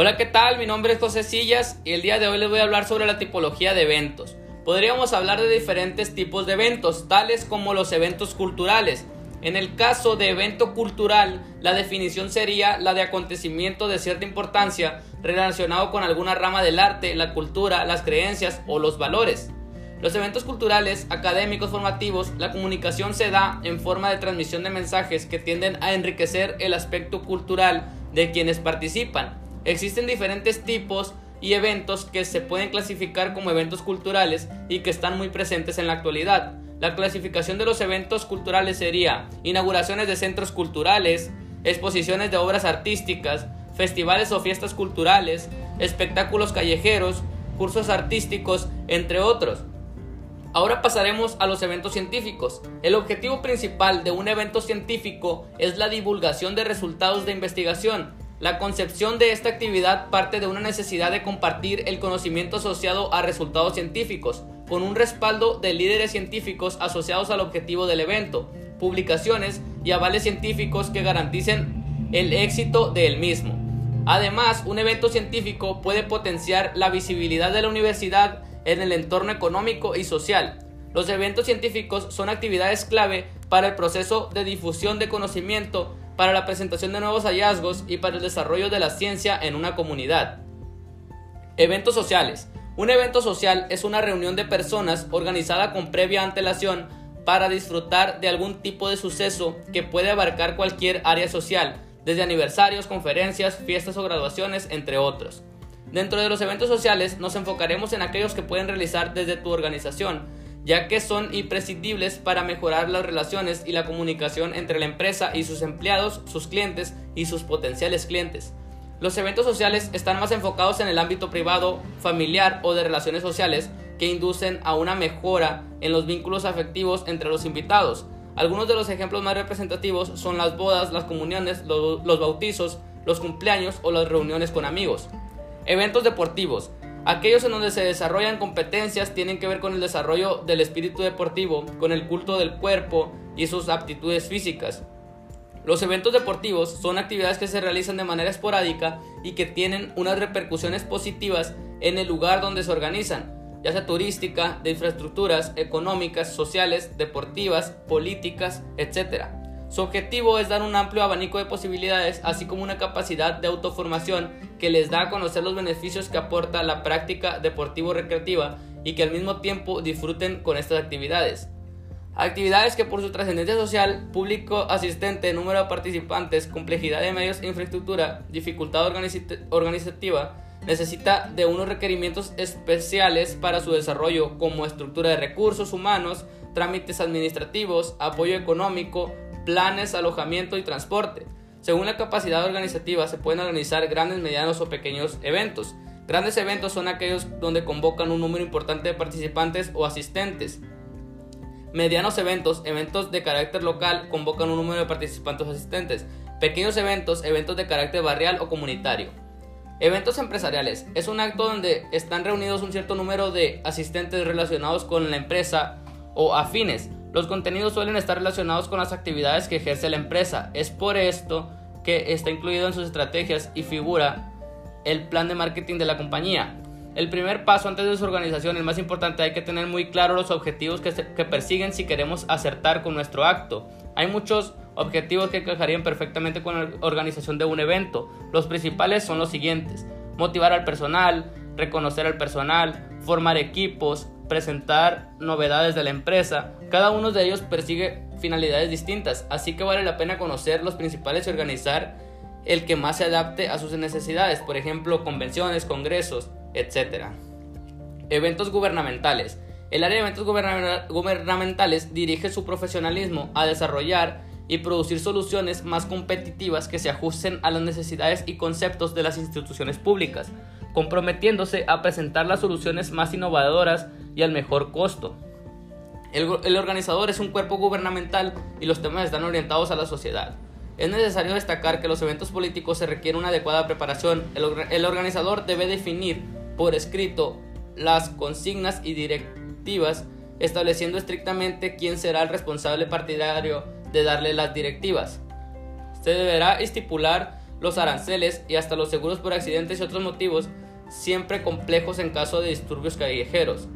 Hola, ¿qué tal? Mi nombre es José Sillas y el día de hoy les voy a hablar sobre la tipología de eventos. Podríamos hablar de diferentes tipos de eventos, tales como los eventos culturales. En el caso de evento cultural, la definición sería la de acontecimiento de cierta importancia relacionado con alguna rama del arte, la cultura, las creencias o los valores. Los eventos culturales, académicos, formativos, la comunicación se da en forma de transmisión de mensajes que tienden a enriquecer el aspecto cultural de quienes participan. Existen diferentes tipos y eventos que se pueden clasificar como eventos culturales y que están muy presentes en la actualidad. La clasificación de los eventos culturales sería inauguraciones de centros culturales, exposiciones de obras artísticas, festivales o fiestas culturales, espectáculos callejeros, cursos artísticos, entre otros. Ahora pasaremos a los eventos científicos. El objetivo principal de un evento científico es la divulgación de resultados de investigación. La concepción de esta actividad parte de una necesidad de compartir el conocimiento asociado a resultados científicos, con un respaldo de líderes científicos asociados al objetivo del evento, publicaciones y avales científicos que garanticen el éxito del mismo. Además, un evento científico puede potenciar la visibilidad de la universidad en el entorno económico y social. Los eventos científicos son actividades clave para el proceso de difusión de conocimiento, para la presentación de nuevos hallazgos y para el desarrollo de la ciencia en una comunidad. Eventos sociales. Un evento social es una reunión de personas organizada con previa antelación para disfrutar de algún tipo de suceso que puede abarcar cualquier área social, desde aniversarios, conferencias, fiestas o graduaciones, entre otros. Dentro de los eventos sociales nos enfocaremos en aquellos que pueden realizar desde tu organización, ya que son imprescindibles para mejorar las relaciones y la comunicación entre la empresa y sus empleados, sus clientes y sus potenciales clientes. Los eventos sociales están más enfocados en el ámbito privado, familiar o de relaciones sociales que inducen a una mejora en los vínculos afectivos entre los invitados. Algunos de los ejemplos más representativos son las bodas, las comuniones, los, bautizos, los cumpleaños o las reuniones con amigos. Eventos deportivos. Aquellos en donde se desarrollan competencias tienen que ver con el desarrollo del espíritu deportivo, con el culto del cuerpo y sus aptitudes físicas. Los eventos deportivos son actividades que se realizan de manera esporádica y que tienen unas repercusiones positivas en el lugar donde se organizan, ya sea turística, de infraestructuras, económicas, sociales, deportivas, políticas, etc. Su objetivo es dar un amplio abanico de posibilidades, así como una capacidad de autoformación que les da a conocer los beneficios que aporta la práctica deportivo-recreativa y que al mismo tiempo disfruten con estas actividades. Actividades que por su trascendencia social, público asistente, número de participantes, complejidad de medios e infraestructura, dificultad organizativa, necesita de unos requerimientos especiales para su desarrollo como estructura de recursos humanos, trámites administrativos, apoyo económico, planes, alojamiento y transporte. Según la capacidad organizativa se pueden organizar grandes, medianos o pequeños eventos. Grandes eventos son aquellos donde convocan un número importante de participantes o asistentes. Medianos eventos, eventos de carácter local, convocan un número de participantes o asistentes. Pequeños eventos, eventos de carácter barrial o comunitario. Eventos empresariales. Es un acto donde están reunidos un cierto número de asistentes relacionados con la empresa o afines. Los contenidos suelen estar relacionados con las actividades que ejerce la empresa. Es por esto que está incluido en sus estrategias y figura el plan de marketing de la compañía. El primer paso antes de su organización, el más importante, hay que tener muy claro los objetivos que, que persiguen si queremos acertar con nuestro acto. Hay muchos objetivos que encajarían perfectamente con la organización de un evento. Los principales son los siguientes. Motivar al personal, reconocer al personal, formar equipos, presentar novedades de la empresa. Cada uno de ellos persigue finalidades distintas, así que vale la pena conocer los principales y organizar el que más se adapte a sus necesidades, por ejemplo, convenciones, congresos, etc. Eventos gubernamentales. El área de eventos gubernamentales dirige su profesionalismo a desarrollar y producir soluciones más competitivas que se ajusten a las necesidades y conceptos de las instituciones públicas, comprometiéndose a presentar las soluciones más innovadoras y al mejor costo. El, organizador es un cuerpo gubernamental y los temas están orientados a la sociedad. Es necesario destacar que los eventos políticos se requiere una adecuada preparación. El, organizador debe definir por escrito las consignas y directivas, estableciendo estrictamente quién será el responsable partidario de darle las directivas. Se deberá estipular los aranceles y hasta los seguros por accidentes y otros motivos, siempre complejos en caso de disturbios callejeros.